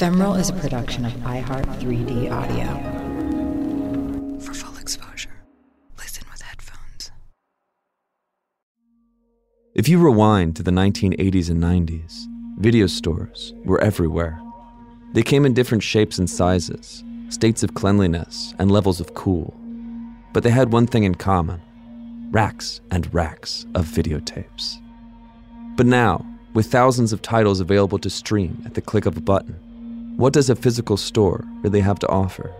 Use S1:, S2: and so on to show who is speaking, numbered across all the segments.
S1: Ephemeral is a production of iHeart 3D Audio.
S2: For full exposure, listen with headphones.
S3: If you rewind to the 1980s and 90s, video stores were everywhere. They came in different shapes and sizes, states of cleanliness, and levels of cool. But they had one thing in common racks and racks of videotapes. But now, with thousands of titles available to stream at the click of a button, what does a physical store really have to offer?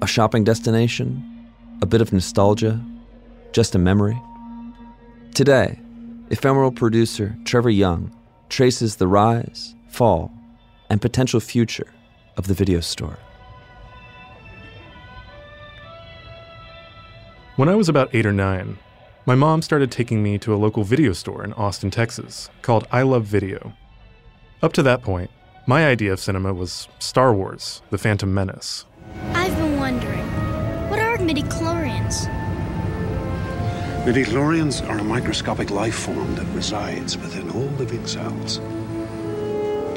S3: A shopping destination? A bit of nostalgia? Just a memory? Today, ephemeral producer Trevor Young traces the rise, fall, and potential future of the video store.
S4: When I was about eight or nine, my mom started taking me to a local video store in Austin, Texas, called I Love Video. Up to that point, my idea of cinema was Star Wars The Phantom Menace.
S5: I've been wondering, what are midichlorians?
S6: Midichlorians are a microscopic life form that resides within all living cells.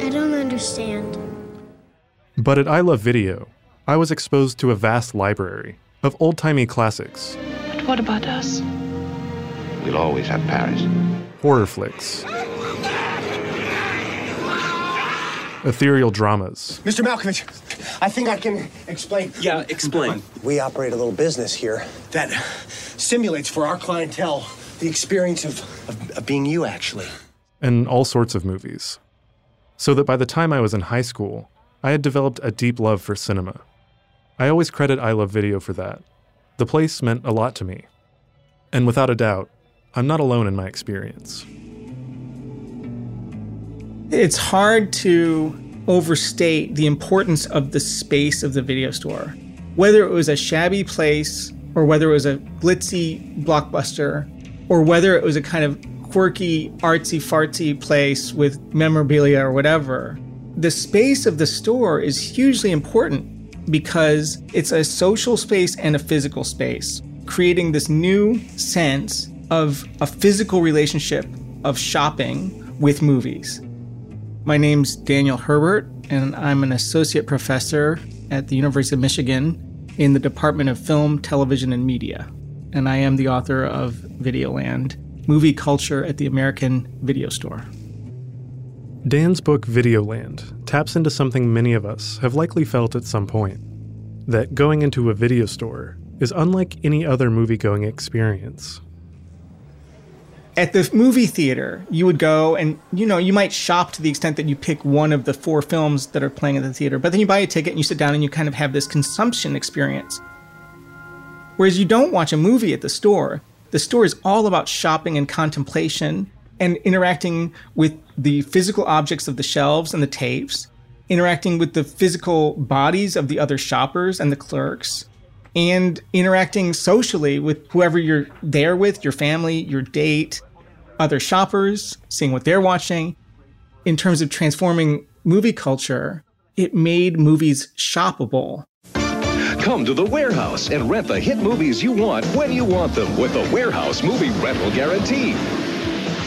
S5: I don't understand.
S4: But at I Love Video, I was exposed to a vast library of old timey classics,
S7: But what about us?
S8: We'll always have Paris.
S4: horror flicks, ah! Ethereal dramas,
S9: Mr. Malkovich, I think I can explain.
S10: Yeah, explain.
S9: We operate a little business here that simulates for our clientele the experience of, of, of being you, actually.
S4: and all sorts of movies. So that by the time I was in high school, I had developed a deep love for cinema. I always credit I Love Video for that. The place meant a lot to me. And without a doubt, I'm not alone in my experience.
S11: It's hard to overstate the importance of the space of the video store. Whether it was a shabby place, or whether it was a glitzy blockbuster, or whether it was a kind of quirky, artsy fartsy place with memorabilia or whatever, the space of the store is hugely important because it's a social space and a physical space, creating this new sense of a physical relationship of shopping with movies. My name's Daniel Herbert, and I'm an associate professor at the University of Michigan in the Department of Film, Television, and Media. And I am the author of Videoland Movie Culture at the American Video Store.
S4: Dan's book Videoland taps into something many of us have likely felt at some point that going into a video store is unlike any other movie going experience.
S11: At the movie theater, you would go and, you know, you might shop to the extent that you pick one of the four films that are playing at the theater, but then you buy a ticket and you sit down and you kind of have this consumption experience. Whereas you don't watch a movie at the store. The store is all about shopping and contemplation and interacting with the physical objects of the shelves and the tapes, interacting with the physical bodies of the other shoppers and the clerks, and interacting socially with whoever you're there with, your family, your date, other shoppers, seeing what they're watching. In terms of transforming movie culture, it made movies shoppable.
S12: Come to the warehouse and rent the hit movies you want when you want them with the warehouse movie rental guarantee.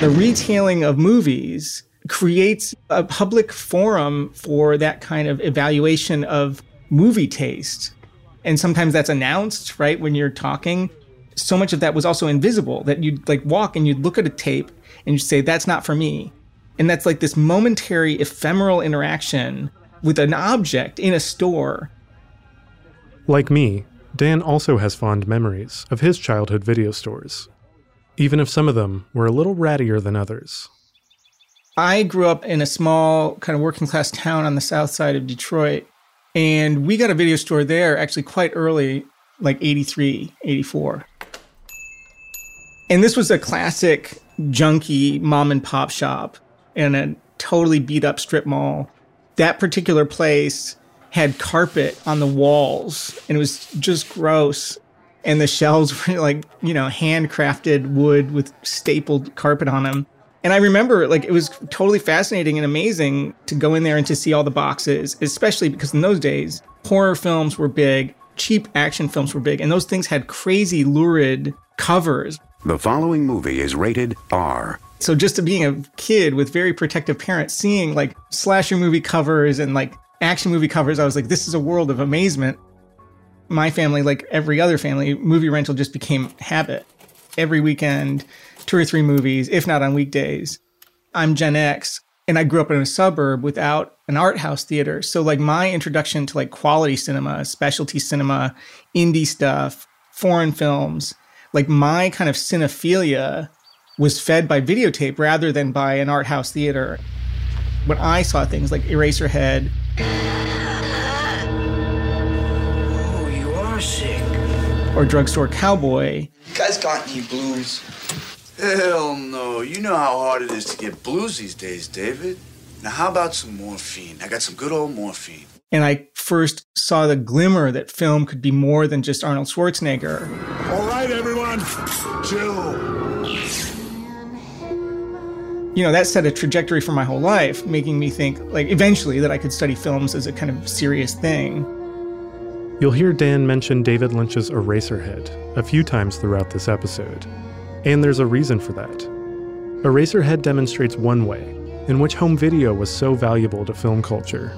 S11: The retailing of movies creates a public forum for that kind of evaluation of movie taste. And sometimes that's announced, right, when you're talking. So much of that was also invisible that you'd like walk and you'd look at a tape and you'd say, that's not for me. And that's like this momentary ephemeral interaction with an object in a store
S4: Like me, Dan also has fond memories of his childhood video stores, even if some of them were a little rattier than others.
S11: I grew up in a small kind of working class town on the south side of Detroit. And we got a video store there actually quite early, like 83, 84. And this was a classic junky mom and pop shop in a totally beat up strip mall. That particular place had carpet on the walls and it was just gross. And the shelves were like, you know, handcrafted wood with stapled carpet on them. And I remember like it was totally fascinating and amazing to go in there and to see all the boxes, especially because in those days, horror films were big, cheap action films were big, and those things had crazy lurid covers.
S6: The following movie is rated R.
S11: So just to being a kid with very protective parents, seeing like slasher movie covers and like action movie covers, I was like, this is a world of amazement. My family, like every other family, movie rental just became habit. Every weekend, two or three movies, if not on weekdays. I'm Gen X and I grew up in a suburb without an art house theater. So like my introduction to like quality cinema, specialty cinema, indie stuff, foreign films, like my kind of cinephilia was fed by videotape rather than by an art house theater. When I saw things like Eraserhead,
S7: Oh, you are sick.
S11: or Drugstore Cowboy,
S7: You guys got any blues? Hell no. You know how hard it is to get blues these days, David. Now, how about some morphine? I got some good old morphine.
S11: and I first saw the glimmer that film could be more than just Arnold Schwarzenegger.
S7: All right, everyone, chill.
S11: you know, that set a trajectory for my whole life, making me think, like, eventually that I could study films as a kind of serious thing.
S4: You'll hear Dan mention David Lynch's Eraserhead a few times throughout this episode. And there's a reason for that. Eraserhead demonstrates one way in which home video was so valuable to film culture.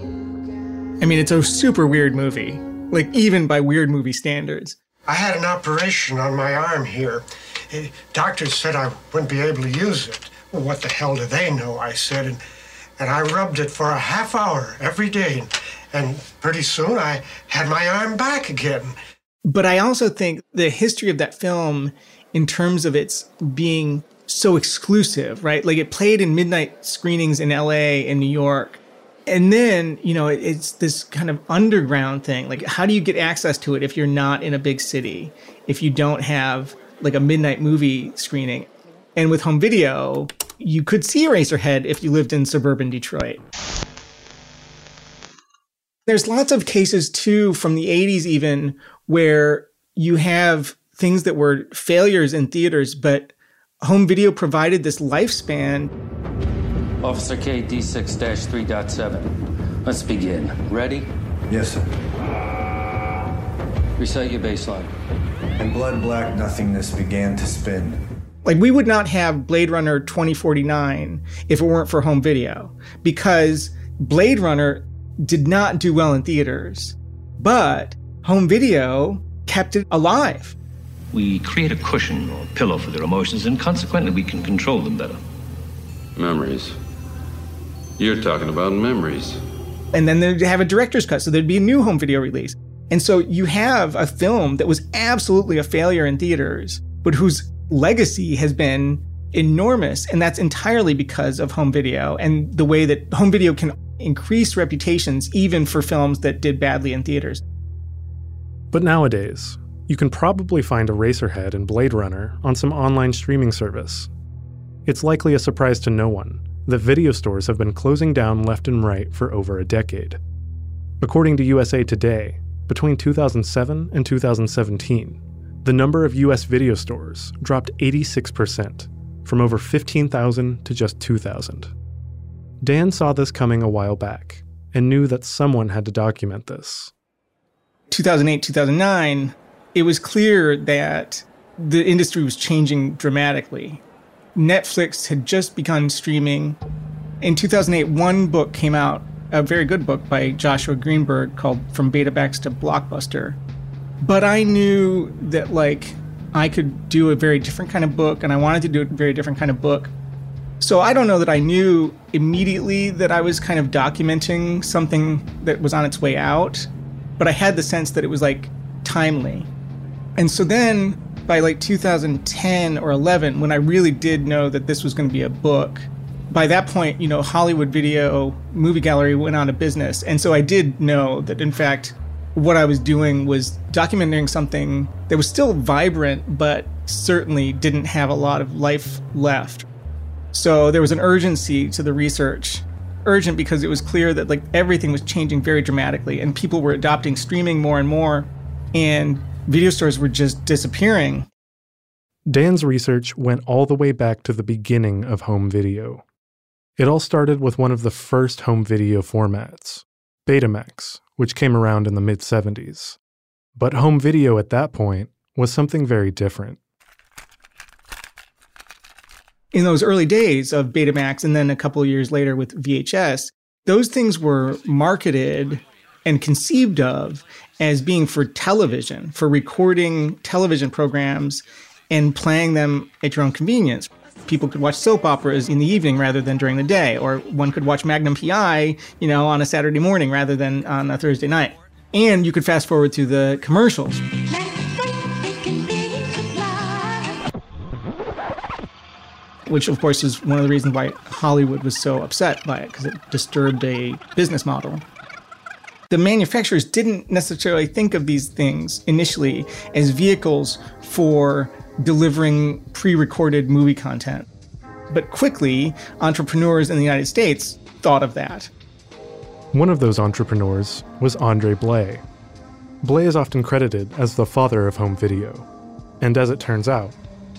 S11: I mean, it's a super weird movie, like, even by weird movie standards.
S10: I had an operation on my arm here. Eh, Doctors said I wouldn't be able to use it. Well, what the hell do they know? I said, and, and I rubbed it for a half hour every day. And pretty soon I had my arm back again.
S11: But I also think the history of that film, in terms of its being so exclusive, right? Like it played in midnight screenings in LA and New York. And then, you know, it- it's this kind of underground thing. Like, how do you get access to it if you're not in a big city? If you don't have like a midnight movie screening? And with home video, you could see Eraserhead if you lived in suburban Detroit. There's lots of cases too from the 80s, even where you have things that were failures in theaters, but home video provided this lifespan.
S13: Officer K, D6 3.7. Let's begin. Ready?
S14: Yes, sir.
S13: Recite your baseline.
S14: In blood black nothingness began to spin.
S11: Like, we would not have Blade Runner 2049 if it weren't for home video, because Blade Runner did not do well in theaters, but home video kept it alive.
S15: We create a cushion or pillow for their emotions, and consequently, we can control them better.
S16: Memories. You're talking about memories.
S11: and then they'd have a director's cut, so there'd be a new home video release. And so you have a film that was absolutely a failure in theaters, but whose legacy has been enormous, and that's entirely because of home video and the way that home video can increase reputations even for films that did badly in theaters.
S4: But nowadays, you can probably find Eraserhead and Blade Runner on some online streaming service. It's likely a surprise to no one that video stores have been closing down left and right for over a decade. According to USA Today, between 2007 and 2017, the number of US video stores dropped 86%, from over 15,000 to just 2,000. Dan saw this coming a while back and knew that someone had to document this.
S11: 2008, 2009, it was clear that the industry was changing dramatically. Netflix had just begun streaming. In 2008, one book came out, a very good book by Joshua Greenberg called From Betamax to Blockbuster. But I knew that, like, I could do a very different kind of book, and I wanted to do a very different kind of book. So I don't know that I knew immediately that I was kind of documenting something that was on its way out, but I had the sense that it was like timely. And so then by like 2010 or 11, when I really did know that this was going to be a book, by that point, you know, Hollywood Video Movie Gallery went out of business. And so I did know that, in fact, what I was doing was documenting something that was still vibrant, but certainly didn't have a lot of life left. So there was an urgency to the research. Urgent because it was clear that like everything was changing very dramatically and people were adopting streaming more and more and video stores were just disappearing.
S4: Dan's research went all the way back to the beginning of home video. It all started with one of the first home video formats, Betamax, which came around in the mid 70s. But home video at that point was something very different.
S11: In those early days of Betamax and then a couple of years later with VHS, Those things were marketed and conceived of as being for television, for recording television programs and playing them at your own convenience. People could watch soap operas in the evening rather than during the day, or one could watch Magnum PI, you know, on a Saturday morning rather than on a Thursday night. And you could fast forward to the commercials. Which, of course, is one of the reasons why Hollywood was so upset by it, because it disturbed a business model the manufacturers didn't necessarily think of these things initially as vehicles for delivering pre recorded movie content. But quickly, entrepreneurs in the United States thought of that.
S4: One of those entrepreneurs was Andre Blay. Blay is often credited as the father of home video. And as it turns out,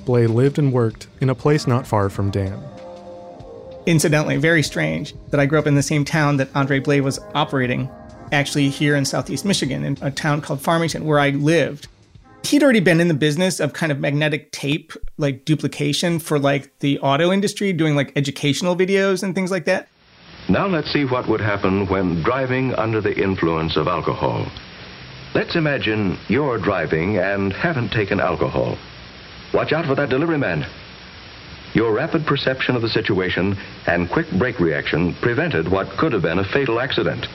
S4: Blay lived and worked in a place not far from Dan.
S11: Incidentally, very strange that I grew up in the same town that Andre Blay was operating actually here in southeast Michigan, in a town called Farmington, where I lived. He'd already been in the business of kind of magnetic tape, like duplication for like the auto industry, doing like educational videos and things like that.
S12: Now let's see what would happen when driving under the influence of alcohol. Let's imagine you're driving and haven't taken alcohol. Watch out for that delivery man. Your rapid perception of the situation and quick brake reaction prevented what could have been a fatal accident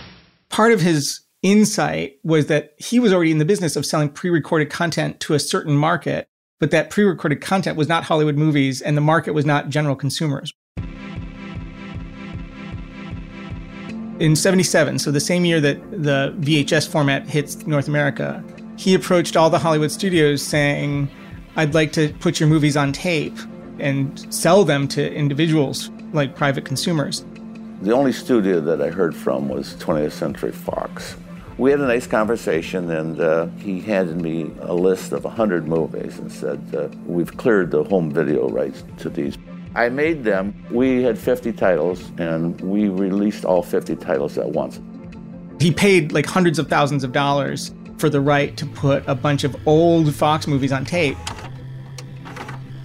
S11: part of his insight was that he was already in the business of selling pre-recorded content to a certain market, but that pre-recorded content was not Hollywood movies and the market was not general consumers. In 77, so the same year that the VHS format hits North America, he approached all the Hollywood studios saying, I'd like to put your movies on tape and sell them to individuals like private consumers.
S17: The only studio that I heard from was 20th Century Fox. We had a nice conversation, and uh, he handed me a list of 100 movies and said, uh, We've cleared the home video rights to these. I made them. We had 50 titles, and we released all 50 titles at once.
S11: He paid like hundreds of thousands of dollars for the right to put a bunch of old Fox movies on tape.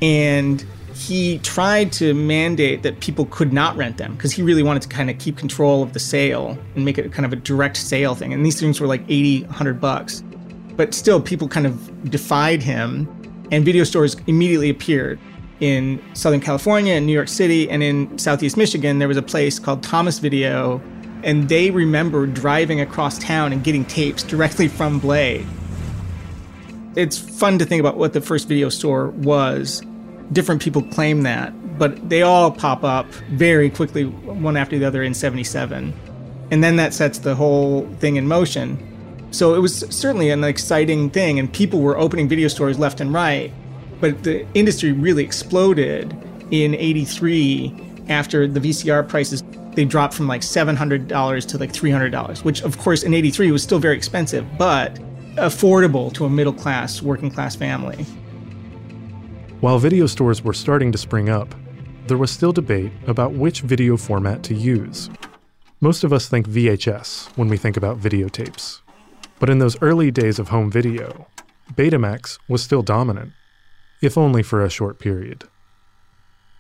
S11: And he tried to mandate that people could not rent them because he really wanted to kind of keep control of the sale and make it kind of a direct sale thing. And these things were like 80, 100 bucks. But still, people kind of defied him, and video stores immediately appeared. In Southern California and New York City and in Southeast Michigan, there was a place called Thomas Video, and they remember driving across town and getting tapes directly from Blay. It's fun to think about what the first video store was different people claim that, but they all pop up very quickly, one after the other in 77. And then that sets the whole thing in motion. So it was certainly an exciting thing, and people were opening video stores left and right. But the industry really exploded in 83 after the VCR prices they dropped from like $700 to like $300, which of course in 83 was still very expensive, but affordable to a middle class, working class family.
S4: While video stores were starting to spring up, there was still debate about which video format to use. Most of us think VHS when we think about videotapes. But in those early days of home video, Betamax was still dominant, if only for a short period.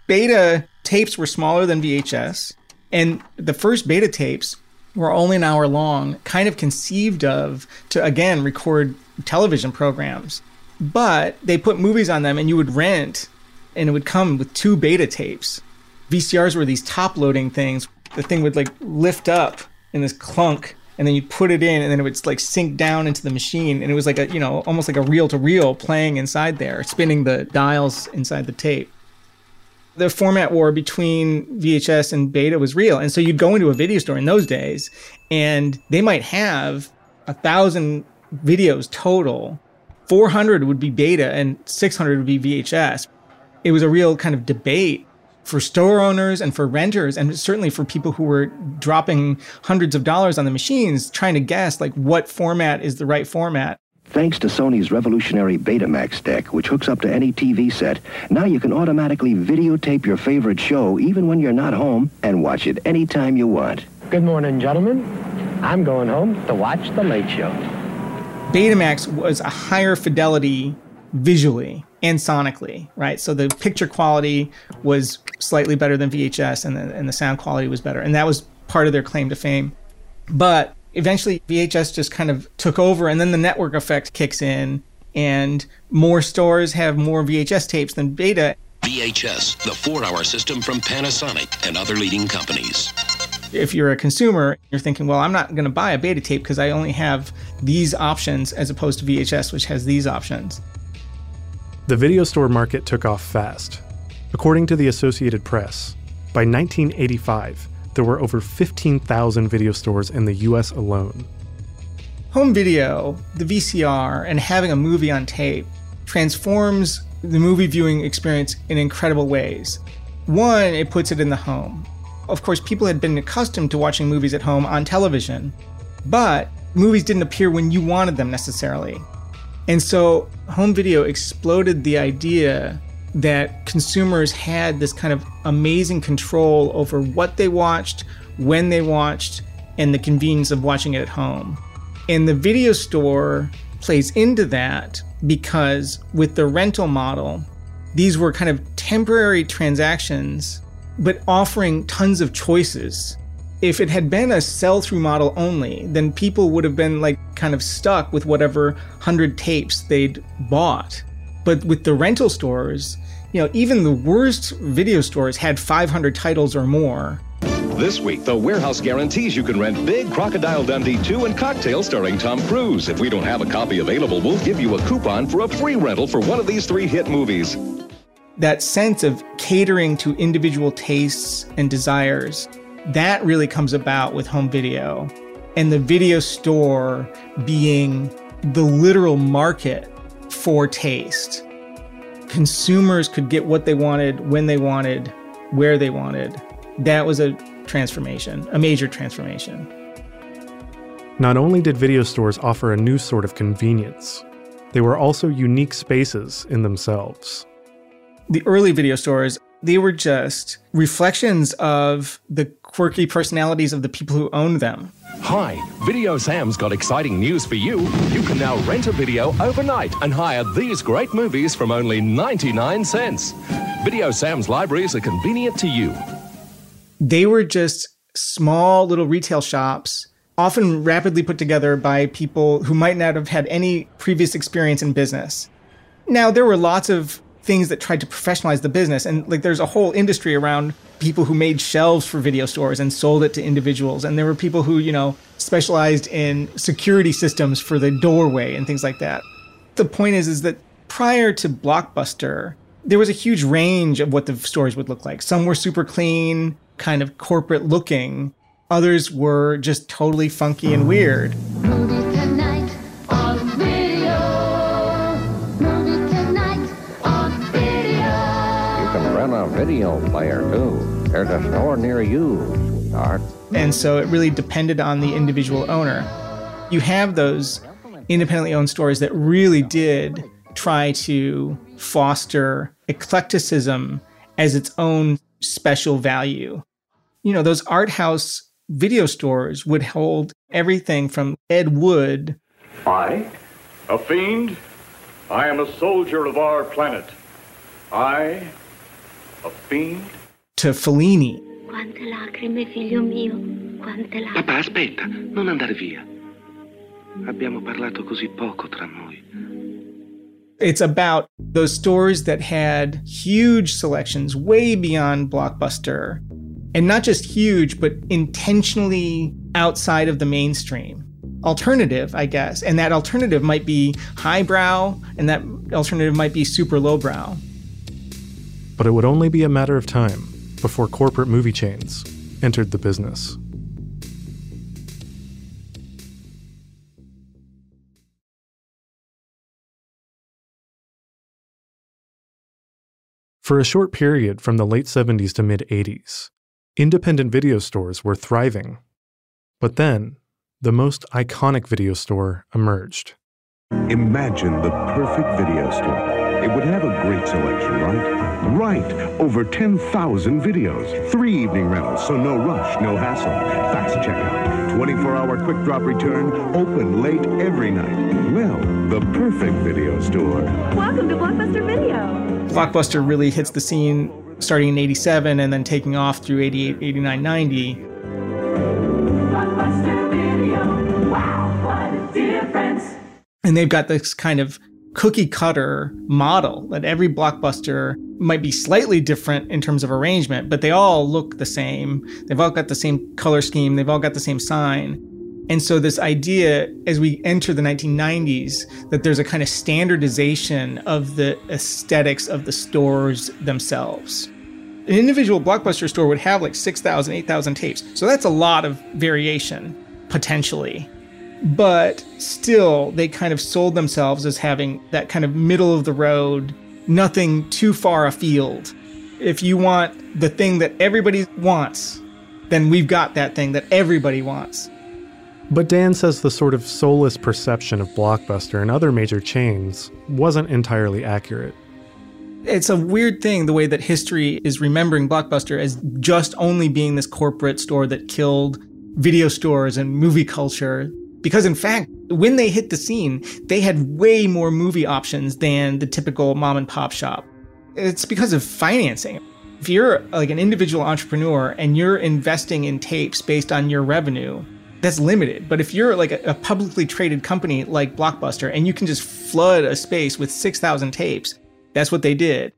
S11: Beta tapes were smaller than VHS, and the first beta tapes were only an hour long, kind of conceived of to, again, record television programs but they put movies on them and you would rent and it would come with two beta tapes. VCRs were these top loading things. The thing would like lift up in this clunk and then you'd put it in and then it would like sink down into the machine and it was like a, you know, almost like a reel to reel playing inside there, spinning the dials inside the tape. The format war between VHS and beta was real. And so you'd go into a video store in those days and they might have a thousand videos total 400 would be beta and 600 would be VHS. It was a real kind of debate for store owners and for renters and certainly for people who were dropping hundreds of dollars on the machines trying to guess like what format is the right format.
S18: Thanks to Sony's revolutionary Betamax deck, which hooks up to any TV set, now you can automatically videotape your favorite show even when you're not home and watch it anytime you want.
S19: Good morning, gentlemen. I'm going home to watch The Late Show.
S11: Betamax was a higher fidelity visually and sonically, right? So the picture quality was slightly better than VHS and the, and the sound quality was better. And that was part of their claim to fame. But eventually VHS just kind of took over and then the network effect kicks in and more stores have more VHS tapes than beta.
S20: VHS, the four hour system from Panasonic and other leading companies.
S11: If you're a consumer, you're thinking, well, I'm not going to buy a beta tape because I only have these options as opposed to VHS, which has these options.
S4: The video store market took off fast. According to the Associated Press, by 1985, there were over 15,000 video stores in the US alone.
S11: Home video, the VCR, and having a movie on tape transforms the movie viewing experience in incredible ways. One, it puts it in the home. Of course, people had been accustomed to watching movies at home on television, but movies didn't appear when you wanted them necessarily. And so home video exploded the idea that consumers had this kind of amazing control over what they watched, when they watched, and the convenience of watching it at home. And the video store plays into that because with the rental model, these were kind of temporary transactions, but offering tons of choices. If it had been a sell through model only, then people would have been like kind of stuck with whatever 100 tapes they'd bought. But with the rental stores, you know, even the worst video stores had 500 titles or more.
S12: This week, the warehouse guarantees you can rent Big Crocodile Dundee 2 and Cocktail starring Tom Cruise. If we don't have a copy available, we'll give you a coupon for a free rental for one of these three hit movies.
S11: That sense of catering to individual tastes and desires, that really comes about with home video. And the video store being the literal market for taste. Consumers could get what they wanted, when they wanted, where they wanted. That was a transformation, a major transformation.
S4: Not only did video stores offer a new sort of convenience, they were also unique spaces in themselves.
S11: The early video stores, they were just reflections of the quirky personalities of the people who owned them.
S21: Hi, Video Sam's got exciting news for you. You can now rent a video overnight and hire these great movies from only 99 cents. Video Sam's libraries are convenient to you.
S11: They were just small little retail shops, often rapidly put together by people who might not have had any previous experience in business. Now, there were lots of things that tried to professionalize the business, and like there's a whole industry around people who made shelves for video stores and sold it to individuals. And there were people who, you know, specialized in security systems for the doorway and things like that. The point is, is that prior to Blockbuster, there was a huge range of what the stores would look like. Some were super clean, kind of corporate looking. Others were just totally funky and weird.
S15: Video player, too. There's a store near you, sweetheart.
S11: And so it really depended on the individual owner. You have those independently owned stores that really did try to foster eclecticism as its own special value. You know, those art house video stores would hold everything from Ed Wood.
S22: I, a fiend, I am a soldier of our planet. I a fiend?
S11: To Fellini.
S23: Quante lacrime, figlio mio, quante lacrime.
S24: Papà, aspetta, non andare via. Abbiamo parlato così poco tra noi.
S11: It's about those stores that had huge selections way beyond Blockbuster. And not just huge, but intentionally outside of the mainstream. Alternative, I guess. And that alternative might be highbrow, and that alternative might be super lowbrow.
S4: But it would only be a matter of time before corporate movie chains entered the business. For a short period from the late 70s to mid 80s, independent video stores were thriving. But then, the most iconic video store emerged.
S25: Imagine the perfect video store it would have a great selection, right? Right! Over 10,000 videos. Three evening rentals, so no rush, no hassle. Fast checkout. 24-hour quick drop return. Open late every night. Well, the perfect video store.
S26: Welcome to Blockbuster Video.
S11: Blockbuster really hits the scene starting in 87 and then taking off through 88, 89, 90. Blockbuster Video. Wow, what a difference. And they've got this kind of cookie cutter model that every blockbuster might be slightly different in terms of arrangement, but they all look the same. They've all got the same color scheme, they've all got the same sign. And so, this idea as we enter the 1990s that there's a kind of standardization of the aesthetics of the stores themselves. An individual blockbuster store would have like 6,000, 8,000 tapes. So, that's a lot of variation potentially. But still, they kind of sold themselves as having that kind of middle of the road, nothing too far afield. If you want the thing that everybody wants, then we've got that thing that everybody wants.
S4: But Dan says the sort of soulless perception of Blockbuster and other major chains wasn't entirely accurate.
S11: It's a weird thing the way that history is remembering Blockbuster as just only being this corporate store that killed video stores and movie culture. Because in fact, when they hit the scene, they had way more movie options than the typical mom and pop shop. It's because of financing. If you're like an individual entrepreneur and you're investing in tapes based on your revenue, that's limited. But if you're like a, a publicly traded company like Blockbuster and you can just flood a space with 6,000 tapes, that's what they did.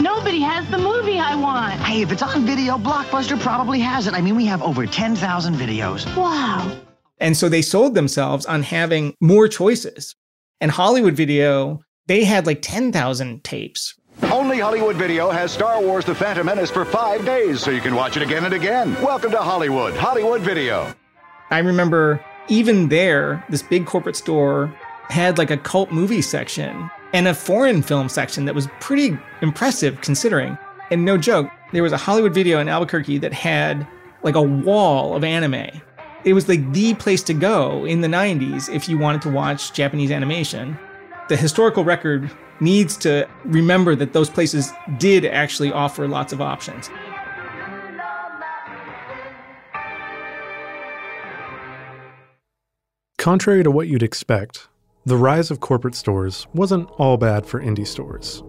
S27: Nobody has the movie I want.
S28: Hey, if it's on video, Blockbuster probably has it. I mean, we have over 10,000 videos.
S27: Wow.
S11: And so they sold themselves on having more choices. And Hollywood Video, they had like 10,000 tapes.
S29: Only Hollywood Video has Star Wars The Phantom Menace for five days, so you can watch it again and again. Welcome to Hollywood, Hollywood Video.
S11: I remember even there, this big corporate store had like a cult movie section and a foreign film section that was pretty impressive considering. And no joke, there was a Hollywood video in Albuquerque that had like a wall of anime. It was like the place to go in the 90s if you wanted to watch Japanese animation. The historical record needs to remember that those places did actually offer lots of options.
S4: Contrary to what you'd expect, the rise of corporate stores wasn't all bad for indie stores.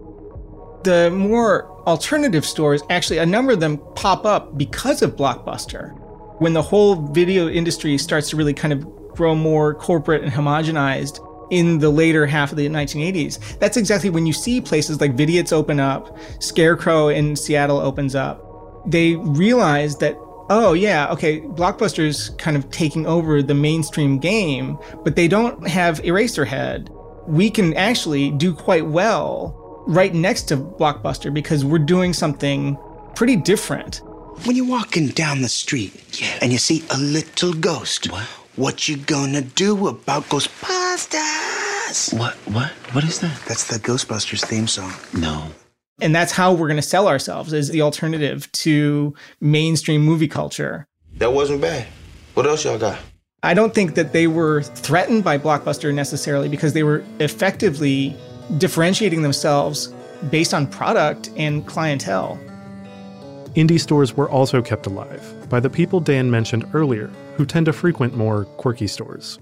S11: The more alternative stores, actually, a number of them pop up because of Blockbuster. When the whole video industry starts to really kind of grow more corporate and homogenized in the later half of the 1980s, that's exactly when you see places like Vidiot's open up, Scarecrow in Seattle opens up. They realize that oh yeah, okay, Blockbuster's kind of taking over the mainstream game, but they don't have Eraserhead. We can actually do quite well right next to Blockbuster because we're doing something pretty different.
S30: When you're walking down the street yeah. and you see a little ghost, what? what you gonna do about Ghostbusters?
S31: What? What? What is that?
S30: That's the Ghostbusters theme song.
S31: No.
S11: And that's how we're going to sell ourselves as the alternative to mainstream movie culture.
S30: That wasn't bad. What else y'all got?
S11: I don't think that they were threatened by Blockbuster necessarily because they were effectively differentiating themselves based on product and clientele.
S4: Indie stores were also kept alive by the people Dan mentioned earlier who tend to frequent more quirky stores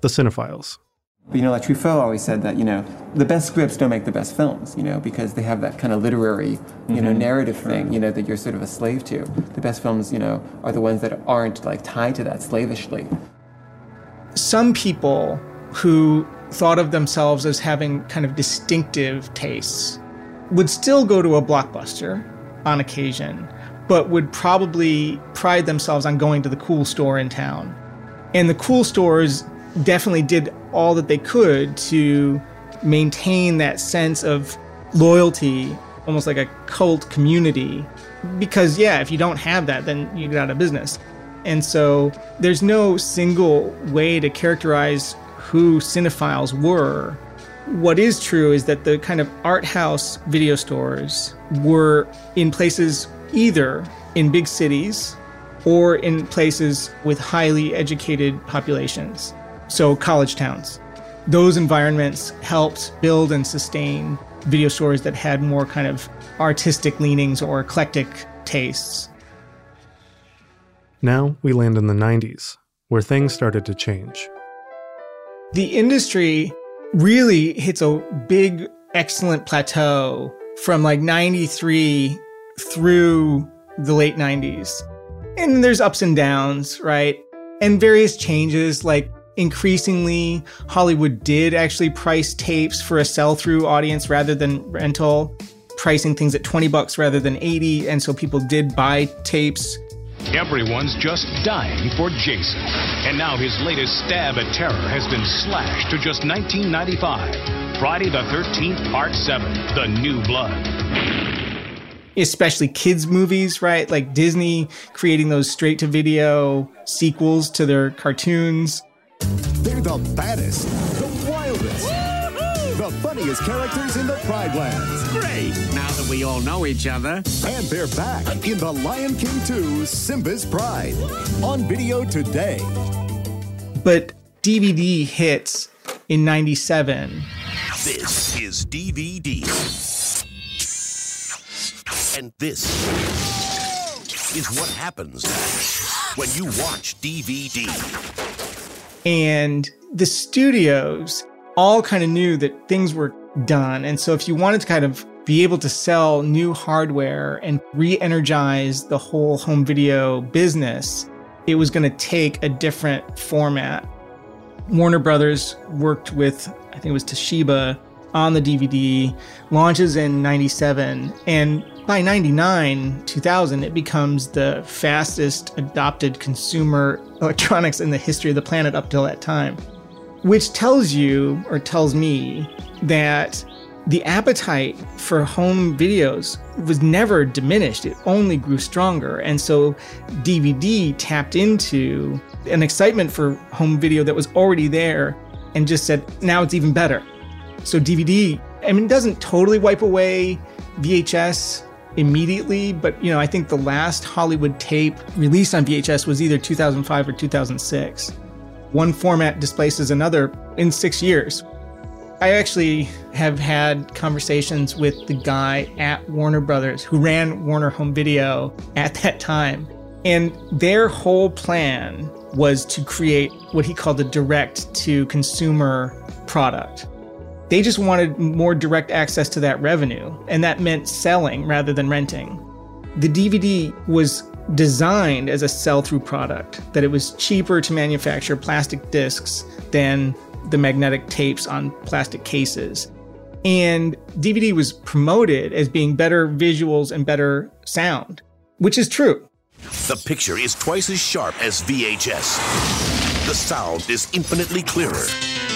S4: the cinephiles.
S32: But you know, like Truffaut always said that you know the best scripts don't make the best films. You know, because they have that kind of literary, you mm-hmm. know, narrative thing. You know, that you're sort of a slave to. The best films, you know, are the ones that aren't like tied to that slavishly.
S11: Some people who thought of themselves as having kind of distinctive tastes would still go to a blockbuster on occasion, but would probably pride themselves on going to the cool store in town. And the cool stores definitely did all that they could to maintain that sense of loyalty, almost like a cult community. Because, yeah, if you don't have that, then you get out of business. And so there's no single way to characterize who cinephiles were. What is true is that the kind of art house video stores were in places either in big cities or in places with highly educated populations so college towns. Those environments helped build and sustain video stores that had more kind of artistic leanings or eclectic tastes.
S4: Now we land in the 90s, where things started to change.
S11: The industry really hits a big, excellent plateau from like 93 through the late 90s. And there's ups and downs, right? And various changes like increasingly Hollywood did actually price tapes for a sell-through audience rather than rental, pricing things at 20 bucks rather than 80, and so people did buy tapes.
S33: Everyone's just dying for Jason. And now his latest stab at terror has been slashed to just 1995. Friday the 13th, Part 7, The New Blood
S11: especially kids movies, right? Like Disney creating those straight to video sequels to their cartoons.
S34: They're the baddest, the wildest, the funniest characters in the Pride Lands.
S31: Great, now that we all know each other.
S34: And they're back in The Lion King 2 Simba's Pride on video today.
S11: But DVD hits in 97.
S35: This is DVD. And this is what happens when you watch DVD.
S11: And the studios all kind of knew that things were done. And so if you wanted to kind of be able to sell new hardware and re energize the whole home video business, it was going to take a different format. Warner Brothers worked with, I think it was Toshiba, on the DVD, launches in 97, and by 99, 2000, it becomes the fastest adopted consumer electronics in the history of the planet up till that time. Which tells you, or tells me, that the appetite for home videos was never diminished. It only grew stronger. And so DVD tapped into an excitement for home video that was already there and just said, now it's even better. So DVD, I mean, doesn't totally wipe away VHS immediately, but you know, I think the last Hollywood tape released on VHS was either 2005 or 2006. One format displaces another in six years. I actually have had conversations with the guy at Warner Brothers who ran Warner Home Video at that time. And their whole plan was to create what he called a direct to consumer product. They just wanted more direct access to that revenue, and that meant selling rather than renting. The DVD was designed as a sell through product, that it was cheaper to manufacture plastic discs than the magnetic tapes on plastic cases. And DVD was promoted as being better visuals and better sound, which is true.
S35: The picture is twice as sharp as VHS. The sound is infinitely clearer.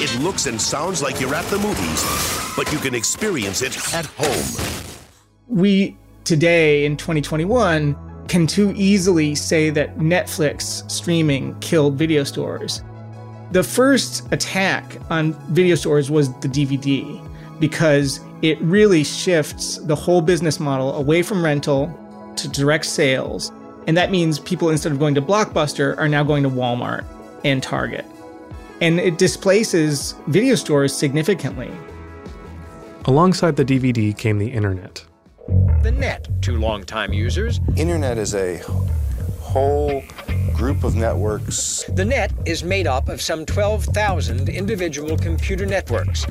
S35: It looks and sounds like you're at the movies, but you can experience it at home.
S11: We today in 2021 can too easily say that Netflix streaming killed video stores. The first attack on video stores was the DVD because it really shifts the whole business model away from rental to direct sales. And that means people, instead of going to Blockbuster, are now going to Walmart and Target and it displaces video stores significantly.
S4: Alongside the DVD came the internet.
S36: The net to longtime users.
S37: Internet is a whole group of networks.
S36: The net is made up of some 12,000 individual computer networks.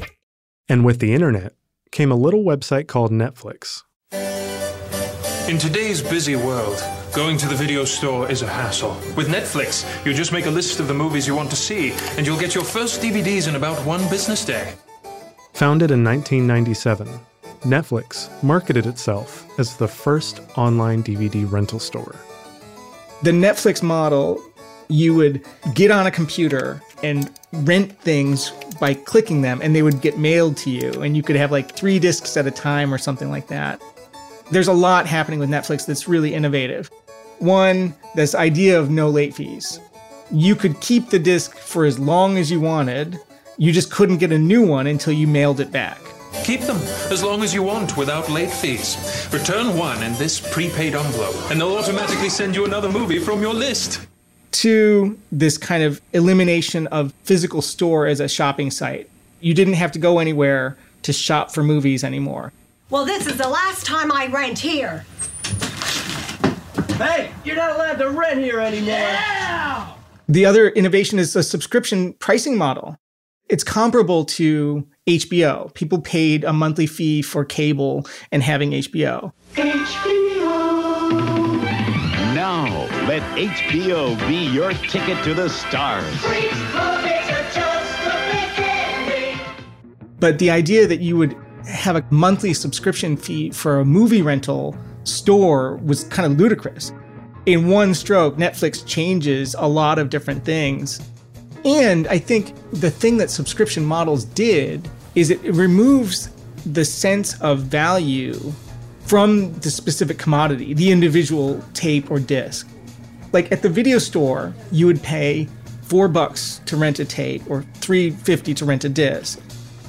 S4: And with the internet came a little website called Netflix.
S38: In today's busy world, going to the video store is a hassle. With Netflix, you just make a list of the movies you want to see, and you'll get your first DVDs in about one business day.
S4: Founded in 1997, Netflix marketed itself as the first online DVD rental store.
S11: The Netflix model, you would get on a computer and rent things by clicking them, and they would get mailed to you, and you could have like three discs at a time or something like that there's a lot happening with Netflix that's really innovative. One, this idea of no late fees. You could keep the disc for as long as you wanted. You just couldn't get a new one until you mailed it back.
S38: Keep them as long as you want without late fees. Return one in this prepaid envelope, and they'll automatically send you another movie from your list.
S11: To this kind of elimination of physical store as a shopping site. You didn't have to go anywhere to shop for movies anymore.
S39: Well, this is the last time I rent here.
S40: Hey, you're not allowed to rent here anymore.
S39: Yeah!
S11: The other innovation is a subscription pricing model. It's comparable to HBO. People paid a monthly fee for cable and having HBO.
S41: HBO. Now, let HBO be your ticket to the stars.
S11: But the idea that you would have a monthly subscription fee for a movie rental store was kind of ludicrous. In one stroke, Netflix changes a lot of different things. And I think the thing that subscription models did is it removes the sense of value from the specific commodity, the individual tape or disc. Like at the video store, you would pay four bucks to rent a tape or three fifty to rent a disc.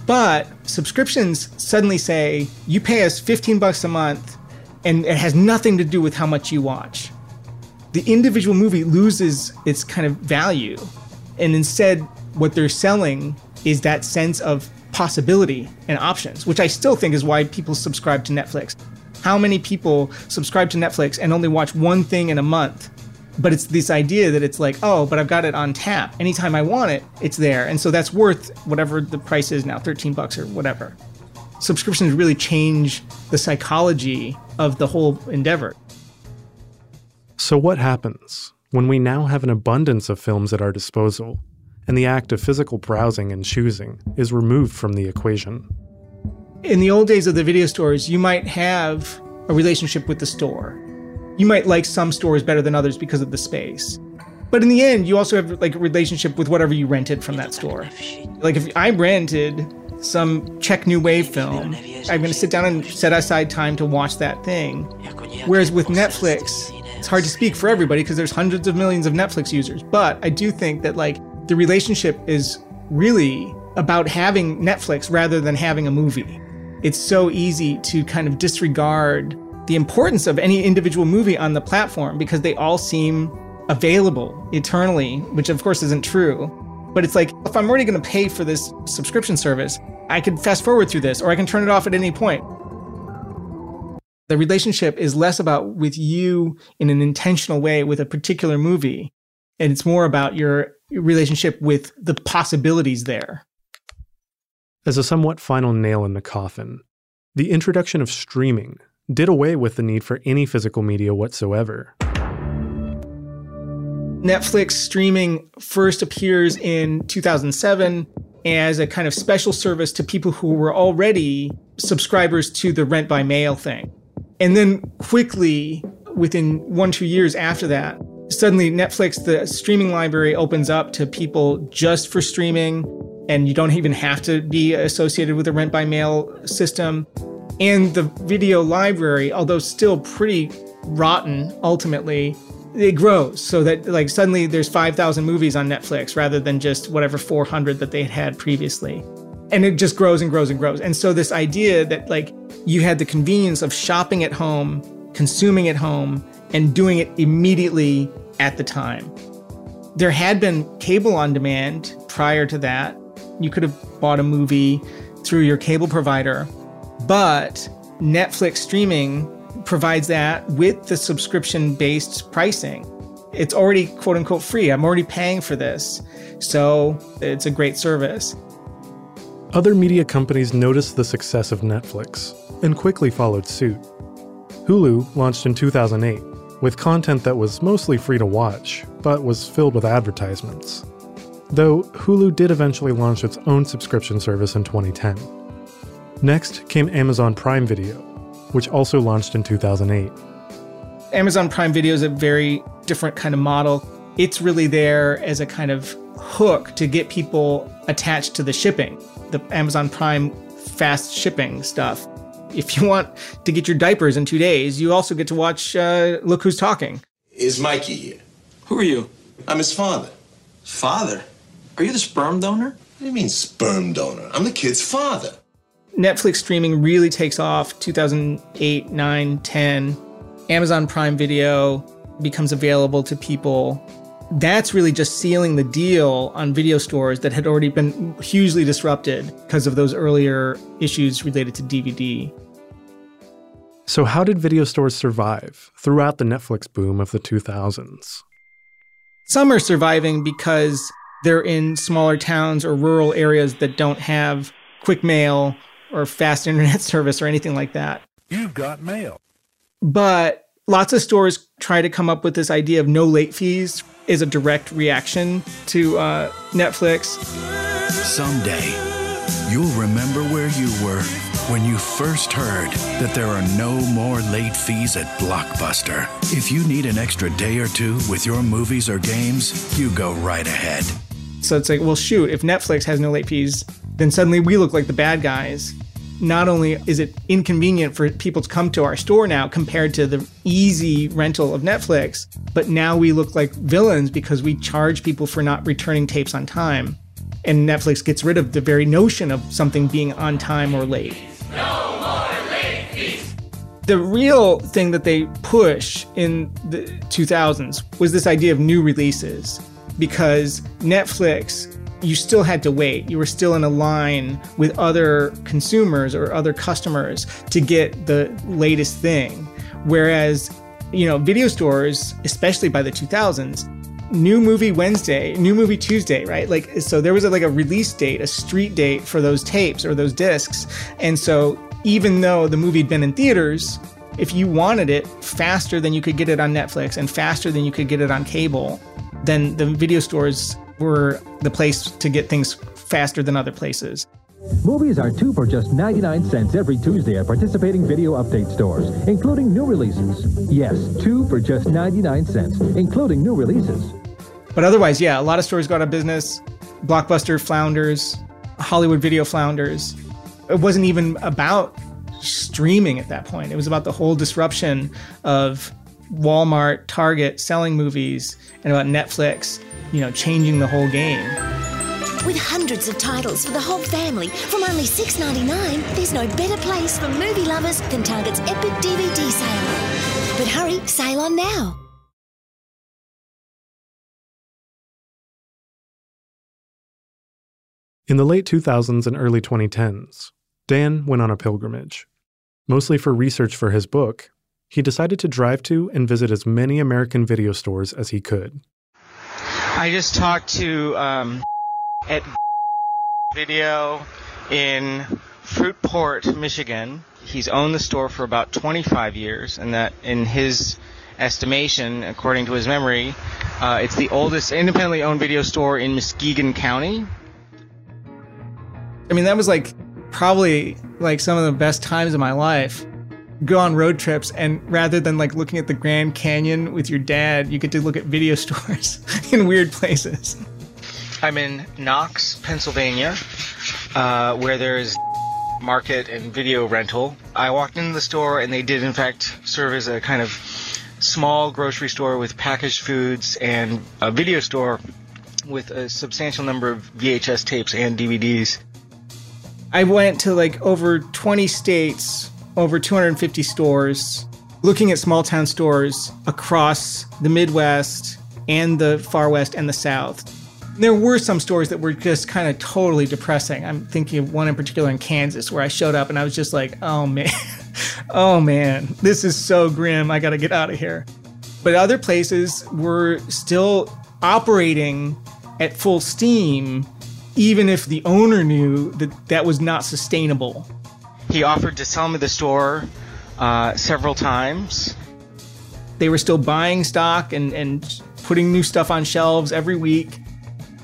S11: But subscriptions suddenly say you pay us 15 bucks a month and it has nothing to do with how much you watch. The individual movie loses its kind of value. And instead, what they're selling is that sense of possibility and options, which I still think is why people subscribe to Netflix. How many people subscribe to Netflix and only watch one thing in a month? But it's this idea that it's like, oh, but I've got it on tap. Anytime I want it, it's there. And so that's worth whatever the price is now, 13 bucks or whatever. Subscriptions really change the psychology of the whole endeavor.
S4: So, what happens when we now have an abundance of films at our disposal and the act of physical browsing and choosing is removed from the equation?
S11: In the old days of the video stores, you might have a relationship with the store. You might like some stores better than others because of the space. But in the end, you also have like a relationship with whatever you rented from that store. Like if I rented some Czech New Wave film, I'm going to sit down and set aside time to watch that thing. Whereas with Netflix, it's hard to speak for everybody because there's hundreds of millions of Netflix users. But I do think that like the relationship is really about having Netflix rather than having a movie. It's so easy to kind of disregard the importance of any individual movie on the platform because they all seem available eternally, which of course isn't true. But it's like, if I'm already going to pay for this subscription service, I can fast forward through this or I can turn it off at any point. The relationship is less about with you in an intentional way with a particular movie, and it's more about your relationship with the possibilities there.
S4: As a somewhat final nail in the coffin, the introduction of streaming did away with the need for any physical media whatsoever.
S11: Netflix streaming first appears in 2007 as a kind of special service to people who were already subscribers to the rent by mail thing. And then quickly, within one, two years after that, suddenly Netflix, the streaming library opens up to people just for streaming, and you don't even have to be associated with the rent by mail system. And the video library, although still pretty rotten ultimately, it grows so that like suddenly there's 5,000 movies on Netflix rather than just whatever 400 that they had had previously. And it just grows and grows and grows. And so this idea that like you had the convenience of shopping at home, consuming at home, and doing it immediately at the time. There had been cable on demand prior to that. You could have bought a movie through your cable provider, but Netflix streaming provides that with the subscription based pricing. It's already quote unquote free. I'm already paying for this. So it's a great service.
S4: Other media companies noticed the success of Netflix and quickly followed suit. Hulu launched in 2008 with content that was mostly free to watch, but was filled with advertisements. Though Hulu did eventually launch its own subscription service in 2010. Next came Amazon Prime Video, which also launched in 2008.
S11: Amazon Prime Video is a very different kind of model. It's really there as a kind of hook to get people attached to the shipping, the Amazon Prime fast shipping stuff. If you want to get your diapers in two days, you also get to watch uh, Look Who's Talking.
S42: Is Mikey here?
S43: Who are you?
S42: I'm his father.
S43: Father? Are you the sperm donor?
S42: What do you mean, sperm donor? I'm the kid's father.
S11: Netflix streaming really takes off 2008, 9, 10. Amazon Prime Video becomes available to people. That's really just sealing the deal on video stores that had already been hugely disrupted because of those earlier issues related to DVD.
S4: So, how did video stores survive throughout the Netflix boom of the 2000s?
S11: Some are surviving because they're in smaller towns or rural areas that don't have quick mail or fast internet service or anything like that.
S34: You've got mail.
S11: But lots of stores try to come up with this idea of no late fees is a direct reaction to uh, Netflix.
S35: Someday,
S44: You'll remember where you were when you first heard that there are no more late fees at Blockbuster. If you need an extra day or two with your movies or games, you go right ahead.
S11: So it's like, well, shoot, if Netflix has no late fees, then suddenly we look like the bad guys. Not only is it inconvenient for people to come to our store now compared to the easy rental of Netflix, but now we look like villains because we charge people for not returning tapes on time. And Netflix gets rid of the very notion of something being on time or late.
S41: No more late fees.
S11: The real thing that they push in the 2000s was this idea of new releases because Netflix you still had to wait. You were still in a line with other consumers or other customers to get the latest thing. Whereas, you know, video stores, especially by the 2000s, new movie Wednesday, new movie Tuesday, right? Like, so there was a, like a release date, a street date for those tapes or those discs. And so even though the movie had been in theaters, if you wanted it faster than you could get it on Netflix and faster than you could get it on cable, then the video stores were the place to get things faster than other places.
S45: Movies are two for just 99 cents every Tuesday at participating video update stores, including new releases. Yes, two for just 99 cents, including new releases.
S11: But otherwise, yeah, a lot of stores go out of business. Blockbuster flounders, Hollywood video flounders. It wasn't even about streaming at that point. It was about the whole disruption of Walmart, Target selling movies, and about Netflix, you know, changing the whole game.
S46: With hundreds of titles for the whole family from only $6.99, there's no better place for movie lovers than Target's epic DVD sale. But hurry, sale on now.
S4: In the late 2000s and early 2010s, Dan went on a pilgrimage. Mostly for research for his book, he decided to drive to and visit as many American video stores as he could.
S47: I just talked to um, at Video in Fruitport, Michigan. He's owned the store for about 25 years, and that, in his estimation, according to his memory, uh, it's the oldest independently owned video store in Muskegon County.
S11: I mean, that was like probably like some of the best times of my life. Go on road trips, and rather than like looking at the Grand Canyon with your dad, you get to look at video stores in weird places.
S47: I'm in Knox, Pennsylvania, uh, where there's market and video rental. I walked into the store, and they did, in fact, serve as a kind of small grocery store with packaged foods and a video store with a substantial number of VHS tapes and DVDs.
S11: I went to like over 20 states, over 250 stores, looking at small town stores across the Midwest and the far west and the south. There were some stores that were just kind of totally depressing. I'm thinking of one in particular in Kansas where I showed up and I was just like, oh man, oh man, this is so grim. I got to get out of here. But other places were still operating at full steam, even if the owner knew that that was not sustainable.
S47: He offered to sell me the store uh, several times.
S11: They were still buying stock and, and putting new stuff on shelves every week.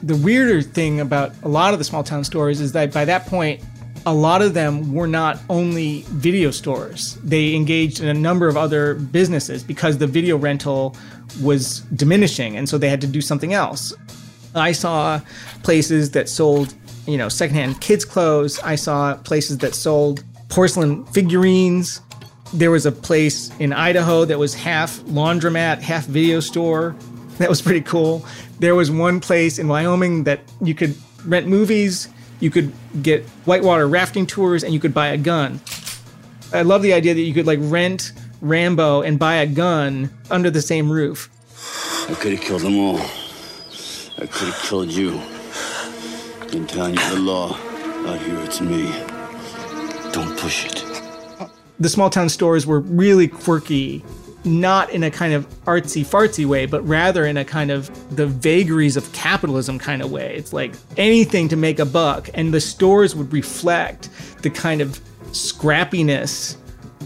S11: The weirder thing about a lot of the small town stores is that by that point, a lot of them were not only video stores. They engaged in a number of other businesses because the video rental was diminishing, and so they had to do something else. I saw places that sold, you know, secondhand kids' clothes. I saw places that sold porcelain figurines. There was a place in Idaho that was half laundromat, half video store. That was pretty cool. There was one place in Wyoming that you could rent movies, you could get whitewater rafting tours, and you could buy a gun. I love the idea that you could like rent Rambo and buy a gun under the same roof.
S48: I could have killed them all. I could have killed you. In town, you're the law. Out here, it's me. Don't push it.
S11: The small town stores were really quirky, not in a kind of artsy fartsy way, but rather in a kind of the vagaries of capitalism kind of way. It's like anything to make a buck. And the stores would reflect the kind of scrappiness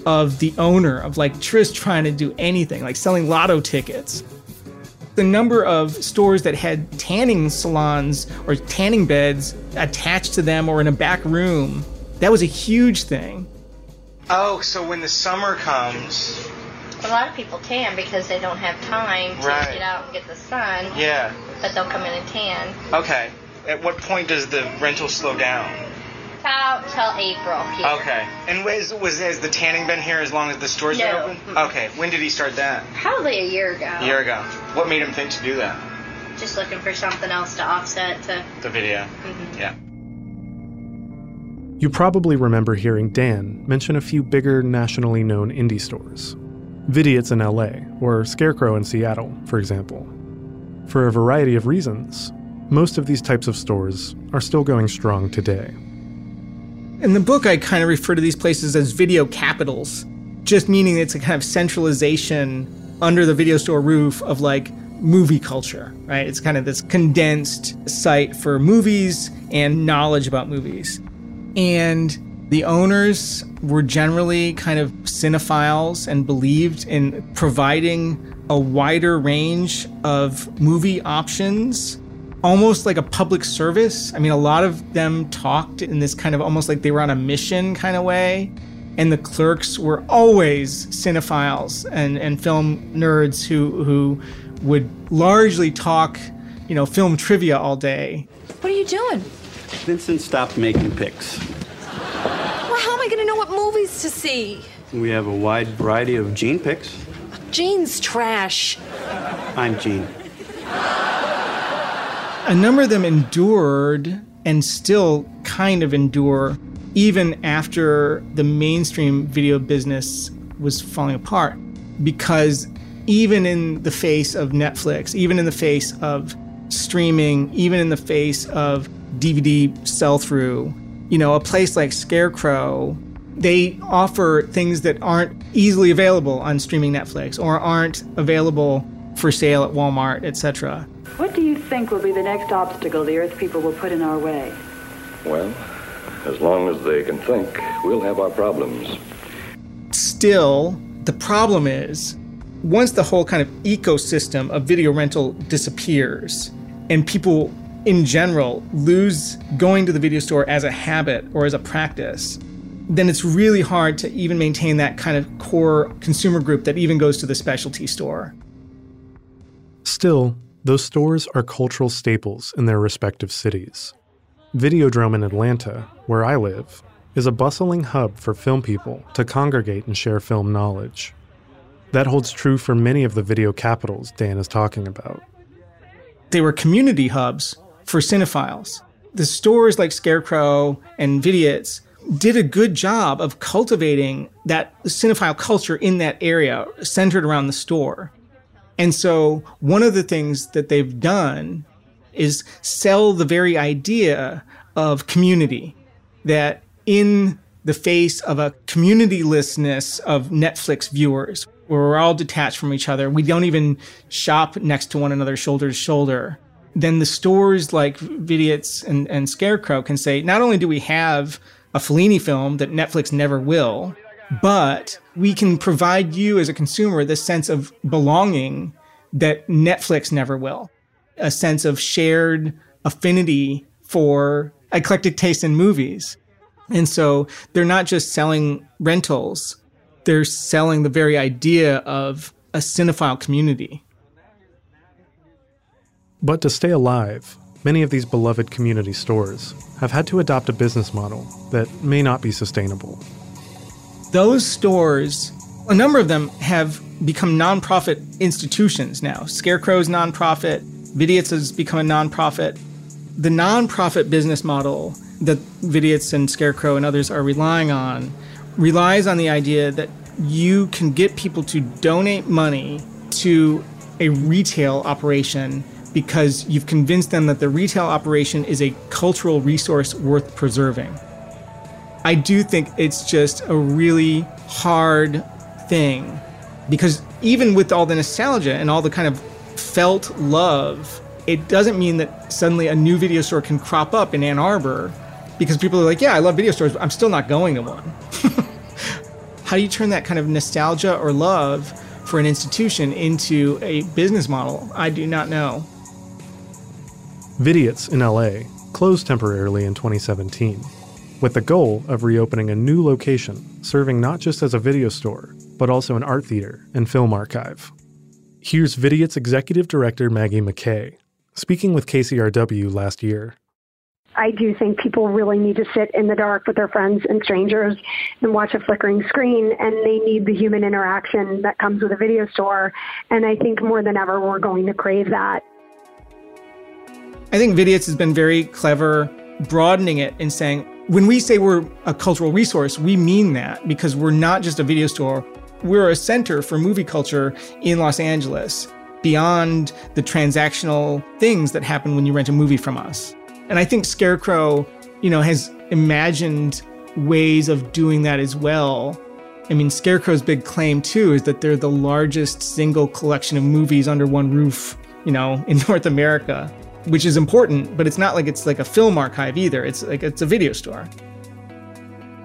S11: of the owner, of like just trying to do anything, like selling lotto tickets. The number of stores that had tanning salons or tanning beds attached to them or in a back room, that was a huge thing.
S47: Oh, so when the summer comes,
S49: A lot of people tan because they don't have time to
S47: Right.
S49: get out and get the sun.
S47: yeah.
S49: But they'll come in and tan.
S47: Okay. At what point does the rental slow down?
S49: About till April here.
S47: Okay. And was was has the tanning been here as long as the store's
S49: No.
S47: been open? Okay. When did he start that?
S49: Probably a year ago.
S47: A year ago. What made him think to do that?
S49: Just looking for something else to offset to.
S47: The video.
S49: Mhm.
S47: Yeah.
S4: You probably remember hearing Dan mention a few bigger nationally known indie stores. Vidiot's in LA, or Scarecrow in Seattle, for example. For a variety of reasons, most of these types of stores are still going strong today.
S11: In the book, I kind of refer to these places as video capitals, just meaning it's a kind of centralization under the video store roof of like movie culture, right? It's kind of this condensed site for movies and knowledge about movies. And the owners were generally kind of cinephiles and believed in providing a wider range of movie options almost like a public service. I mean, a lot of them talked in this kind of almost like they were on a mission kind of way. And the clerks were always cinephiles and, and film nerds who, who would largely talk, you know, film trivia all day.
S50: What are you doing?
S51: Vincent stopped making picks.
S50: Well, how am I going to know what movies to see?
S51: We have a wide variety of Gene picks.
S50: Gene's trash.
S51: I'm Gene.
S11: A number of them endured and still kind of endure even after the mainstream video business was falling apart. Because even in the face of Netflix, even in the face of streaming, even in the face of DVD sell through, you know, a place like Scarecrow, they offer things that aren't easily available on streaming Netflix or aren't available for sale at Walmart, etc.
S52: What do you think will be the next obstacle the Earth people will put in our way?
S53: Well, as long as they can think, we'll have our problems.
S11: Still, the problem is once the whole kind of ecosystem of video rental disappears and people in general lose going to the video store as a habit or as a practice, then it's really hard to even maintain that kind of core consumer group that even goes to the specialty store.
S4: Still, those stores are cultural staples in their respective cities. Videodrome in Atlanta, where I live, is a bustling hub for film people to congregate and share film knowledge. That holds true for many of the video capitals Dan is talking about.
S11: They were community hubs for cinephiles. The stores like Scarecrow and Vidiots did a good job of cultivating that cinephile culture in that area centered around the store. And so, one of the things that they've done is sell the very idea of community that in the face of a communitylessness of Netflix viewers, where we're all detached from each other, we don't even shop next to one another shoulder to shoulder, then the stores like Vidiots and, and Scarecrow can say, not only do we have a Fellini film that Netflix never will, but we can provide you as a consumer this sense of belonging that Netflix never will, a sense of shared affinity for eclectic taste in movies. And so they're not just selling rentals, they're selling the very idea of a cinephile community.
S4: But to stay alive, many of these beloved community stores have had to adopt a business model that may not be sustainable.
S11: Those stores, a number of them have become nonprofit institutions now. Scarecrow's nonprofit, Vidiots has become a nonprofit. The nonprofit business model that Vidiots and Scarecrow and others are relying on relies on the idea that you can get people to donate money to a retail operation because you've convinced them that the retail operation is a cultural resource worth preserving. I do think it's just a really hard thing because even with all the nostalgia and all the kind of felt love, it doesn't mean that suddenly a new video store can crop up in Ann Arbor because people are like, yeah, I love video stores, but I'm still not going to one. How do you turn that kind of nostalgia or love for an institution into a business model? I do not know.
S4: Vidiots in LA closed temporarily in 2017, with the goal of reopening a new location serving not just as a video store, but also an art theater and film archive. Here's Vidiots executive director Maggie Mackay speaking with KCRW last year.
S54: I do think people really need to sit in the dark with their friends and strangers and watch a flickering screen, and they need the human interaction that comes with a video store. And I think more than ever, we're going to crave that.
S11: I think Vidiots has been very clever broadening it and saying, when we say we're a cultural resource, we mean that because we're not just a video store, we're a center for movie culture in Los Angeles beyond the transactional things that happen when you rent a movie from us. And I think Scarecrow, you know, has imagined ways of doing that as well. I mean, Scarecrow's big claim too is that they're the largest single collection of movies under one roof, you know, in North America, which is important, but it's not like it's like a film archive either. It's like it's a video store.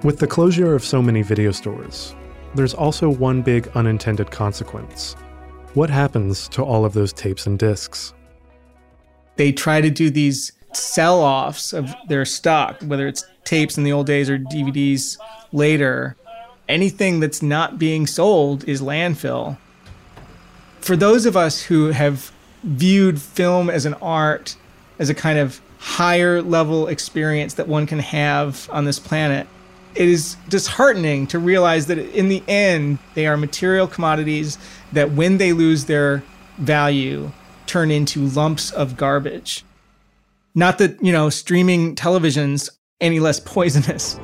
S4: With the closure of so many video stores, there's also one big unintended consequence. What happens to all of those tapes and discs?
S11: They try to do these sell offs of their stock, whether it's tapes in the old days or DVDs later. Anything that's not being sold is landfill. For those of us who have viewed film as an art, as a kind of higher level experience that one can have on this planet, it is disheartening to realize that in the end, they are material commodities that, when they lose their value, turn into lumps of garbage. Not that, you know, streaming television's any less poisonous.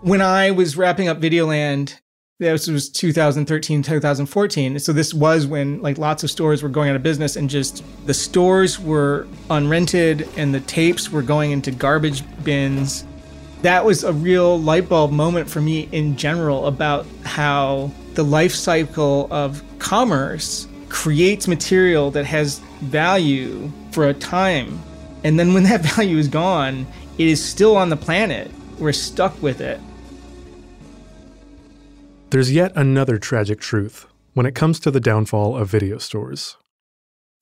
S11: When I was wrapping up Videoland, this was 2013, 2014. So this was when like lots of stores were going out of business and just the stores were unrented and the tapes were going into garbage bins that was a real light bulb moment for me in general about how the life cycle of commerce creates material that has value for a time. And then when that value is gone, it is still on the planet. We're stuck with it.
S4: There's yet another tragic truth when it comes to the downfall of video stores.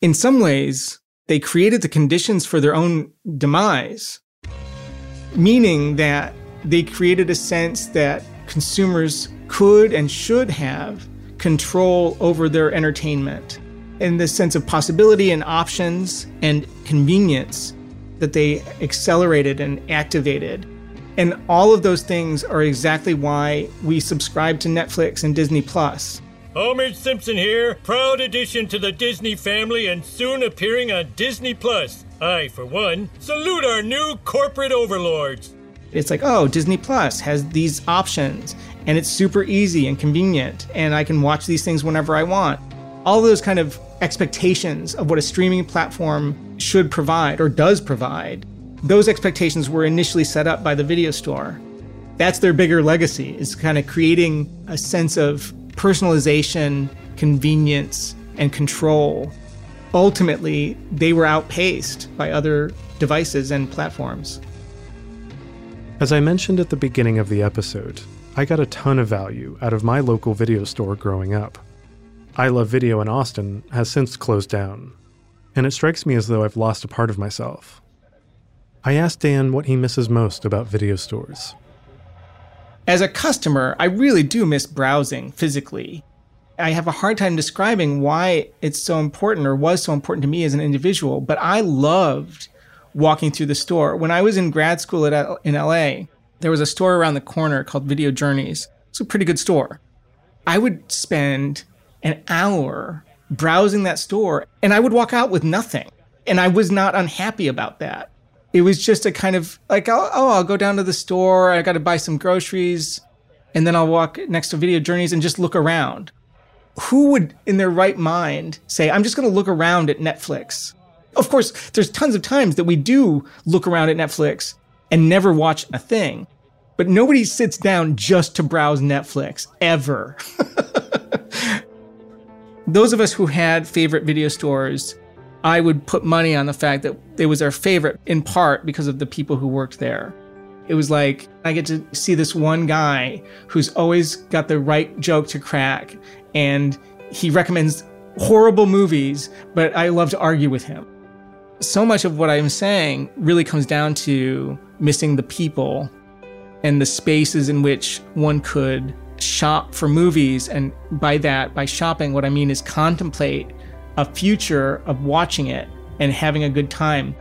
S11: In some ways, they created the conditions for their own demise meaning that they created a sense that consumers could and should have control over their entertainment in the sense of possibility and options and convenience that they accelerated and activated. And all of those things are exactly why we subscribe to Netflix and Disney Plus.
S55: Homer Simpson here, proud addition to the Disney family and soon appearing on Disney Plus. I, for one, salute our new corporate overlords.
S11: It's like, oh, Disney Plus has these options, and it's super easy and convenient, and I can watch these things whenever I want. All those kind of expectations of what a streaming platform should provide or does provide, those expectations were initially set up by the video store. That's their bigger legacy, is kind of creating a sense of personalization, convenience, and control ultimately they were outpaced by other devices and platforms.
S4: As I mentioned at the beginning of the episode, I got a ton of value out of my local video store growing up. I Love Video in Austin has since closed down, and it strikes me as though I've lost a part of myself. I asked Dan what he misses most about video stores.
S11: As a customer, I really do miss browsing physically. I have a hard time describing why it's so important or was so important to me as an individual, but I loved walking through the store. When I was in grad school at, in LA, there was a store around the corner called Video Journeys. It's a pretty good store. I would spend an hour browsing that store and I would walk out with nothing. And I was not unhappy about that. It was just a kind of like, oh, oh I'll go down to the store. I got to buy some groceries. And then I'll walk next to Video Journeys and just look around who would in their right mind say, I'm just going to look around at Netflix? Of course, there's tons of times that we do look around at Netflix and never watch a thing, but nobody sits down just to browse Netflix ever. Those of us who had favorite video stores, I would put money on the fact that it was our favorite in part because of the people who worked there. It was like I get to see this one guy who's always got the right joke to crack, and he recommends horrible movies, but I love to argue with him. So much of what I'm saying really comes down to missing the people and the spaces in which one could shop for movies. And by that, by shopping, what I mean is contemplate a future of watching it and having a good time.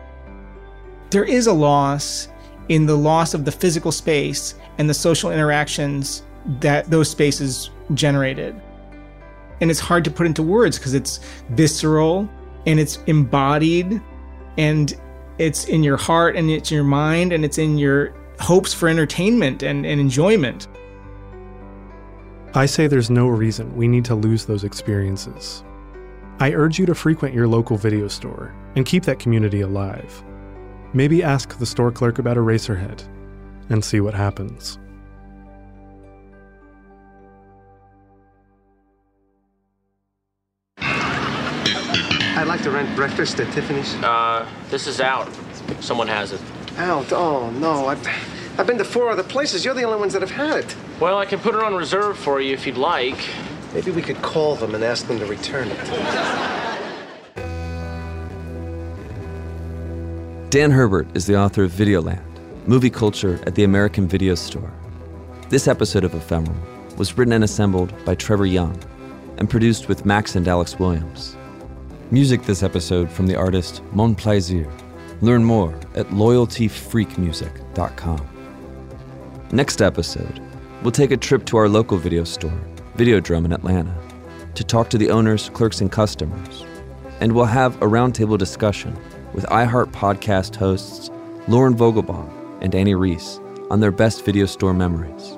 S11: There is a loss in the loss of the physical space and the social interactions that those spaces generated. And it's hard to put into words because it's visceral and it's embodied and it's in your heart and it's in your mind and it's in your hopes for entertainment and, and enjoyment.
S4: I say there's no reason we need to lose those experiences. I urge you to frequent your local video store and keep that community alive. Maybe ask the store clerk about Eraserhead and see what happens.
S56: I'd like to rent breakfast at Tiffany's.
S57: Uh, this is out. Someone has it.
S56: Out? Oh, no. I've, I've been to four other places. You're the only ones that have had it.
S57: Well, I can put it on reserve for you if you'd like.
S56: Maybe we could call them and ask them to return it.
S58: Dan Herbert is the author of Videoland, movie culture at the American Video Store. This episode of Ephemeral was written and assembled by Trevor Young and produced with Max and Alex Williams. Music this episode from the artist Mon Plaisir. Learn more at loyaltyfreakmusic.com. Next episode, we'll take a trip to our local video store, Videodrome in Atlanta, to talk to the owners, clerks, and customers. And we'll have a roundtable discussion with iHeart podcast hosts Lauren Vogelbaum and Annie Reese on their best video store memories.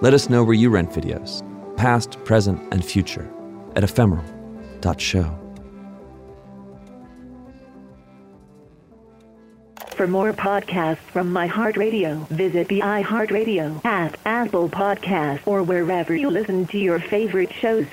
S58: Let us know where you rent videos, past, present, and future, at ephemeral.show.
S59: For more podcasts from iHeartRadio, visit the iHeartRadio app, Apple Podcast, or wherever you listen to your favorite shows.